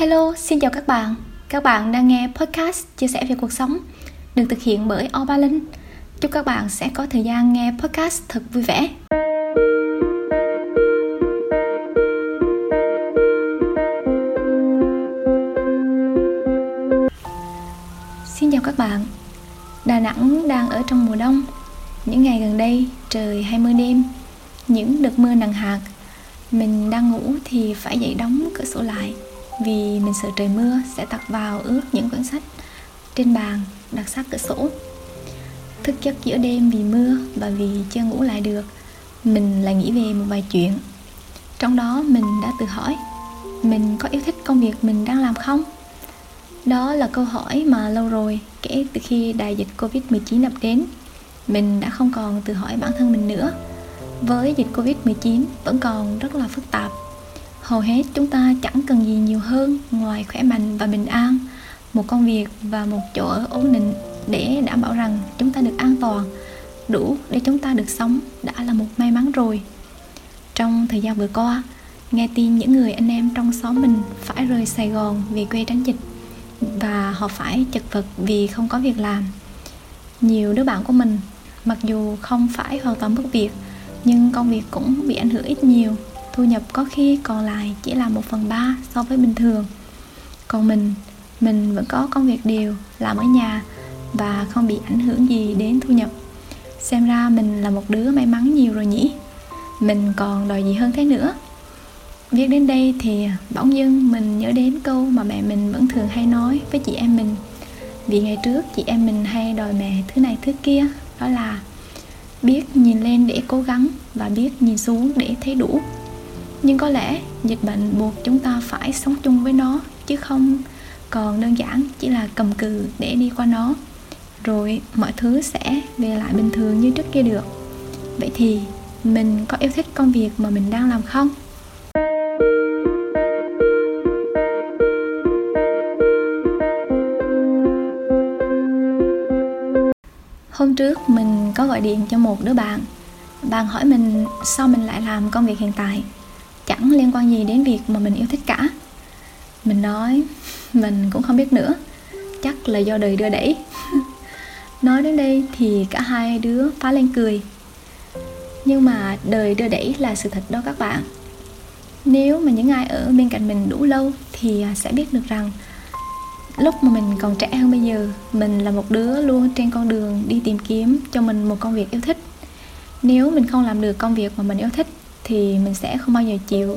Hello, xin chào các bạn. Các bạn đang nghe podcast chia sẻ về cuộc sống được thực hiện bởi Oba Linh. Chúc các bạn sẽ có thời gian nghe podcast thật vui vẻ. Xin chào các bạn. Đà Nẵng đang ở trong mùa đông. Những ngày gần đây trời hay mưa đêm, những đợt mưa nặng hạt. Mình đang ngủ thì phải dậy đóng cửa sổ lại vì mình sợ trời mưa, sẽ tặc vào ướt những quyển sách trên bàn đặt sát cửa sổ. Thức giấc giữa đêm vì mưa và vì chưa ngủ lại được, mình lại nghĩ về một vài chuyện. Trong đó, mình đã tự hỏi, mình có yêu thích công việc mình đang làm không? Đó là câu hỏi mà lâu rồi, kể từ khi đại dịch Covid-19 ập đến, mình đã không còn tự hỏi bản thân mình nữa. Với dịch Covid-19 vẫn còn rất là phức tạp hầu hết chúng ta chẳng cần gì nhiều hơn ngoài khỏe mạnh và bình an. Một công việc và một chỗ ở ổn định để đảm bảo rằng chúng ta được an toàn, đủ để chúng ta được sống đã là một may mắn rồi. Trong thời gian vừa qua, nghe tin những người anh em trong xóm mình phải rời sài gòn về quê tránh dịch và họ phải chật vật vì không có việc làm. Nhiều đứa bạn của mình mặc dù không phải hoàn toàn mất việc, nhưng công việc cũng bị ảnh hưởng ít nhiều thu nhập có khi còn lại chỉ là một phần ba so với bình thường. Còn mình mình vẫn có công việc đều, làm ở nhà và không bị ảnh hưởng gì đến thu nhập. Xem ra mình là một đứa may mắn nhiều rồi nhỉ? Mình còn đòi gì hơn thế nữa? Viết đến đây thì bỗng dưng mình nhớ đến câu mà mẹ mình vẫn thường hay nói với chị em mình. Vì ngày trước chị em mình hay đòi mẹ thứ này thứ kia, đó là biết nhìn lên để cố gắng và biết nhìn xuống để thấy đủ nhưng có lẽ dịch bệnh buộc chúng ta phải sống chung với nó, chứ không còn đơn giản chỉ là cầm cự để đi qua nó. Rồi mọi thứ sẽ về lại bình thường như trước kia được. Vậy thì mình có yêu thích công việc mà mình đang làm không? Hôm trước mình có gọi điện cho một đứa bạn. Bạn hỏi mình sao mình lại làm công việc hiện tại chẳng liên quan gì đến việc mà mình yêu thích cả. Mình nói, mình cũng không biết nữa. Chắc là do đời đưa đẩy. Nói đến đây thì cả hai đứa phá lên cười. Nhưng mà đời đưa đẩy là sự thật đó các bạn. Nếu mà những ai ở bên cạnh mình đủ lâu thì sẽ biết được rằng lúc mà mình còn trẻ hơn bây giờ, mình là một đứa luôn trên con đường đi tìm kiếm cho mình một công việc yêu thích. Nếu mình không làm được công việc mà mình yêu thích thì mình sẽ không bao giờ chịu.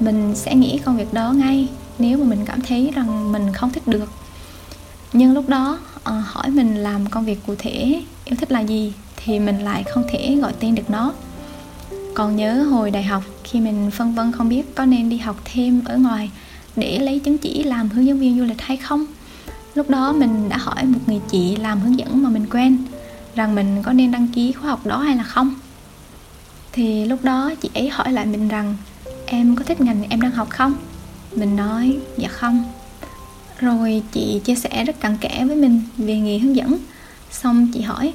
Mình sẽ nghĩ công việc đó ngay nếu mà mình cảm thấy rằng mình không thích được. Nhưng lúc đó uh, hỏi mình làm công việc cụ thể yêu thích là gì thì mình lại không thể gọi tên được nó. Còn nhớ hồi đại học khi mình phân vân không biết có nên đi học thêm ở ngoài để lấy chứng chỉ làm hướng dẫn viên du lịch hay không lúc đó mình đã hỏi một người chị làm hướng dẫn mà mình quen rằng mình có nên đăng ký khóa học đó hay là không thì lúc đó chị ấy hỏi lại mình rằng, em có thích ngành em đang học không? Mình nói dạ không. Rồi chị chia sẻ rất cặn kẽ với mình về nghề hướng dẫn. Xong chị hỏi,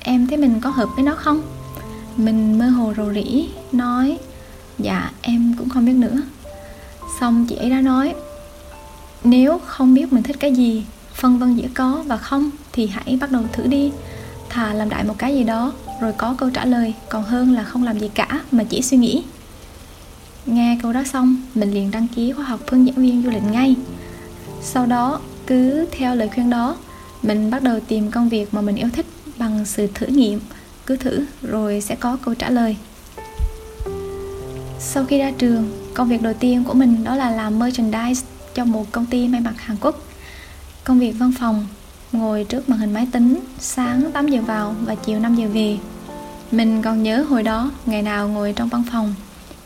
em thấy mình có hợp với nó không? Mình mơ hồ rầu rĩ, nói dạ em cũng không biết nữa. Xong chị ấy đã nói, nếu không biết mình thích cái gì, phân vân giữa có và không thì hãy bắt đầu thử đi, thà làm đại một cái gì đó rồi có câu trả lời, còn hơn là không làm gì cả mà chỉ suy nghĩ. Nghe câu đó xong, mình liền đăng ký khóa học hướng dẫn viên du lịch ngay. Sau đó, cứ theo lời khuyên đó, mình bắt đầu tìm công việc mà mình yêu thích bằng sự thử nghiệm, cứ thử rồi sẽ có câu trả lời. Sau khi ra trường, công việc đầu tiên của mình đó là làm merchandise cho một công ty may mặc Hàn Quốc. Công việc văn phòng ngồi trước màn hình máy tính sáng 8 giờ vào và chiều 5 giờ về. Mình còn nhớ hồi đó, ngày nào ngồi trong văn phòng,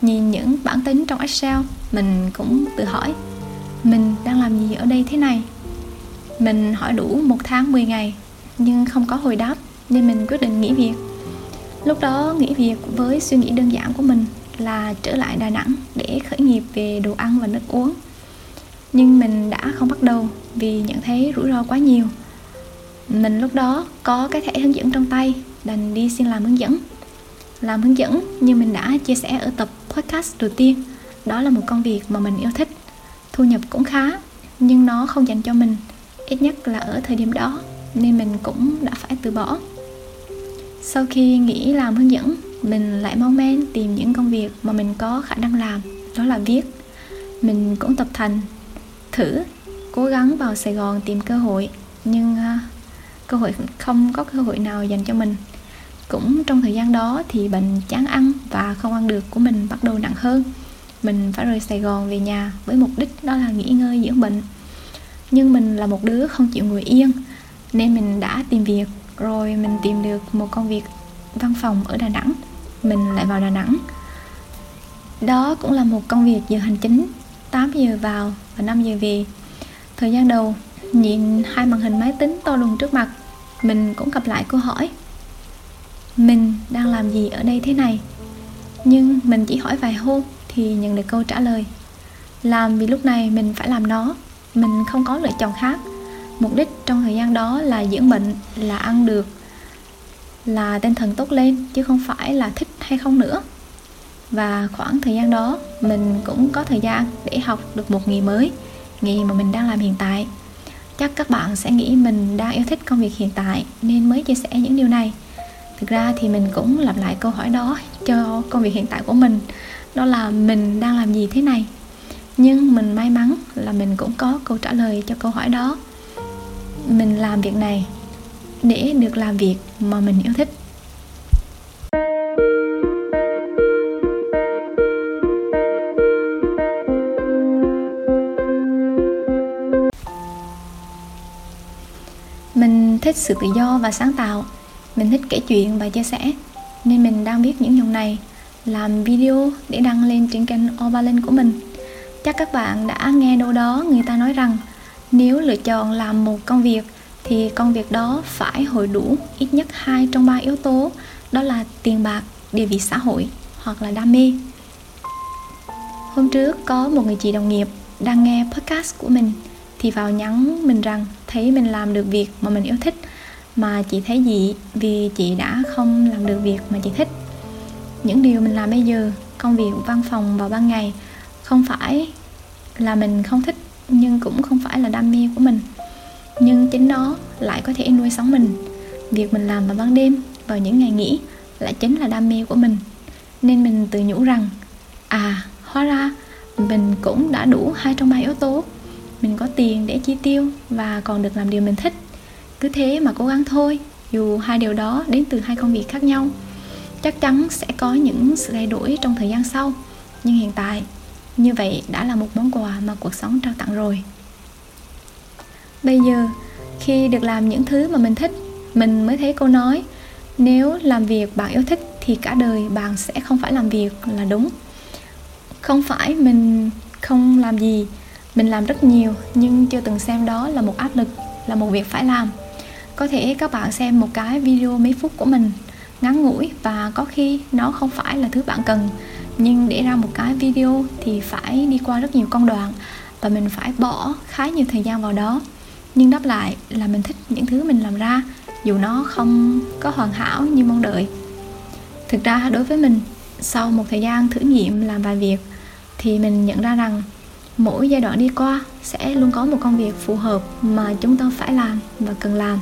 nhìn những bản tính trong Excel, mình cũng tự hỏi, mình đang làm gì ở đây thế này? Mình hỏi đủ một tháng 10 ngày, nhưng không có hồi đáp, nên mình quyết định nghỉ việc. Lúc đó, nghỉ việc với suy nghĩ đơn giản của mình là trở lại Đà Nẵng để khởi nghiệp về đồ ăn và nước uống. Nhưng mình đã không bắt đầu vì nhận thấy rủi ro quá nhiều mình lúc đó có cái thẻ hướng dẫn trong tay, đành đi xin làm hướng dẫn. Làm hướng dẫn như mình đã chia sẻ ở tập podcast đầu tiên, đó là một công việc mà mình yêu thích. Thu nhập cũng khá, nhưng nó không dành cho mình, ít nhất là ở thời điểm đó, nên mình cũng đã phải từ bỏ. Sau khi nghỉ làm hướng dẫn, mình lại mong men tìm những công việc mà mình có khả năng làm, đó là viết. Mình cũng tập thành, thử, cố gắng vào sài gòn tìm cơ hội, nhưng à, cơ hội không có cơ hội nào dành cho mình. Cũng trong thời gian đó thì bệnh chán ăn và không ăn được của mình bắt đầu nặng hơn. Mình phải rời sài gòn về nhà với mục đích đó là nghỉ ngơi, dưỡng bệnh. Nhưng mình là một đứa không chịu ngồi yên, nên mình đã tìm việc, rồi mình tìm được một công việc văn phòng ở đà nẵng. Mình lại vào đà nẵng. Đó cũng là một công việc giờ hành chính 8 giờ vào và 5 giờ về. Thời gian đầu nhìn hai màn hình máy tính to lùng trước mặt, mình cũng gặp lại câu hỏi. Mình đang làm gì ở đây thế này? Nhưng mình chỉ hỏi vài hôm thì nhận được câu trả lời. Làm vì lúc này mình phải làm nó, mình không có lựa chọn khác. Mục đích trong thời gian đó là dưỡng bệnh, là ăn được, là tinh thần tốt lên, chứ không phải là thích hay không nữa. Và khoảng thời gian đó, mình cũng có thời gian để học được một nghề mới, nghề mà mình đang làm hiện tại chắc các bạn sẽ nghĩ mình đang yêu thích công việc hiện tại nên mới chia sẻ những điều này. Thực ra thì mình cũng lặp lại câu hỏi đó cho công việc hiện tại của mình, đó là mình đang làm gì thế này? Nhưng mình may mắn là mình cũng có câu trả lời cho câu hỏi đó. Mình làm việc này để được làm việc mà mình yêu thích. Thích sự tự do và sáng tạo. Mình thích kể chuyện và chia sẻ, nên mình đang viết những dòng này, làm video để đăng lên trên kênh Obalin của mình. Chắc các bạn đã nghe đâu đó người ta nói rằng, nếu lựa chọn làm một công việc, thì công việc đó phải hội đủ ít nhất hai trong ba yếu tố, đó là tiền bạc, địa vị xã hội, hoặc là đam mê. Hôm trước có một người chị đồng nghiệp đang nghe podcast của mình thì vào nhắn mình rằng, thấy mình làm được việc mà mình yêu thích, mà chị thấy dị vì chị đã không làm được việc mà chị thích. Những điều mình làm bây giờ, công việc, văn phòng vào ban ngày không phải là mình không thích, nhưng cũng không phải là đam mê của mình. Nhưng chính nó lại có thể nuôi sống mình. Việc mình làm vào ban đêm, vào những ngày nghỉ lại chính là đam mê của mình. Nên mình tự nhủ rằng à hóa ra mình cũng đã đủ hai trong ba yếu tố mình có tiền để chi tiêu và còn được làm điều mình thích. Cứ thế mà cố gắng thôi, dù hai điều đó đến từ hai công việc khác nhau. Chắc chắn sẽ có những sự thay đổi trong thời gian sau, nhưng hiện tại, như vậy đã là một món quà mà cuộc sống trao tặng rồi. Bây giờ, khi được làm những thứ mà mình thích, mình mới thấy câu nói, nếu làm việc bạn yêu thích thì cả đời bạn sẽ không phải làm việc là đúng. Không phải mình không làm gì mình làm rất nhiều, nhưng chưa từng xem đó là một áp lực, là một việc phải làm. Có thể các bạn xem một cái video mấy phút của mình, ngắn ngủi và có khi nó không phải là thứ bạn cần. Nhưng để ra một cái video thì phải đi qua rất nhiều công đoạn và mình phải bỏ khá nhiều thời gian vào đó. Nhưng đáp lại là mình thích những thứ mình làm ra, dù nó không có hoàn hảo như mong đợi. Thực ra đối với mình, sau một thời gian thử nghiệm làm vài việc thì mình nhận ra rằng mỗi giai đoạn đi qua sẽ luôn có một công việc phù hợp mà chúng ta phải làm và cần làm.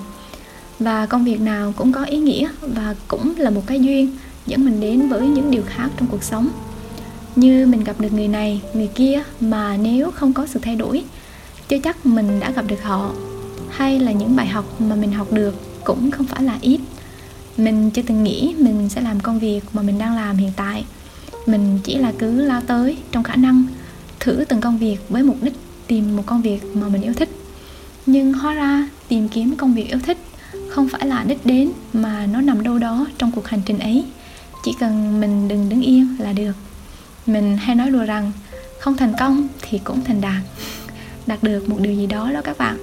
Và công việc nào cũng có ý nghĩa và cũng là một cái duyên dẫn mình đến với những điều khác trong cuộc sống. Như mình gặp được người này, người kia mà nếu không có sự thay đổi, chưa chắc mình đã gặp được họ. Hay là những bài học mà mình học được cũng không phải là ít. Mình chưa từng nghĩ mình sẽ làm công việc mà mình đang làm hiện tại. Mình chỉ là cứ lao tới trong khả năng thử từng công việc với mục đích tìm một công việc mà mình yêu thích. Nhưng hóa ra, tìm kiếm công việc yêu thích không phải là đích đến mà nó nằm đâu đó trong cuộc hành trình ấy. Chỉ cần mình đừng đứng yên là được. Mình hay nói đùa rằng, không thành công thì cũng thành đạt. Đạt được một điều gì đó đó các bạn.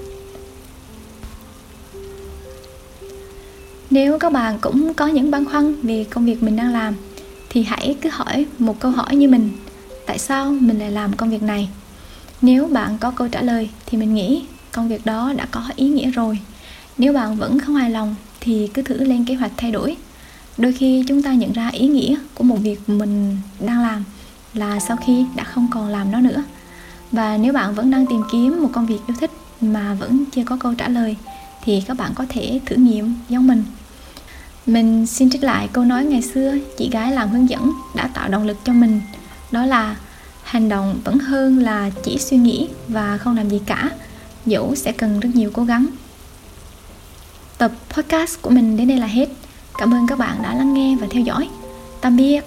Nếu các bạn cũng có những băn khoăn về công việc mình đang làm, thì hãy cứ hỏi một câu hỏi như mình tại sao mình lại làm công việc này? Nếu bạn có câu trả lời thì mình nghĩ công việc đó đã có ý nghĩa rồi. Nếu bạn vẫn không hài lòng thì cứ thử lên kế hoạch thay đổi. Đôi khi chúng ta nhận ra ý nghĩa của một việc mình đang làm là sau khi đã không còn làm nó nữa. Và nếu bạn vẫn đang tìm kiếm một công việc yêu thích mà vẫn chưa có câu trả lời thì các bạn có thể thử nghiệm giống mình. Mình xin trích lại câu nói ngày xưa chị gái làm hướng dẫn đã tạo động lực cho mình đó là hành động vẫn hơn là chỉ suy nghĩ và không làm gì cả. Dẫu sẽ cần rất nhiều cố gắng. Tập podcast của mình đến đây là hết. Cảm ơn các bạn đã lắng nghe và theo dõi. Tạm biệt.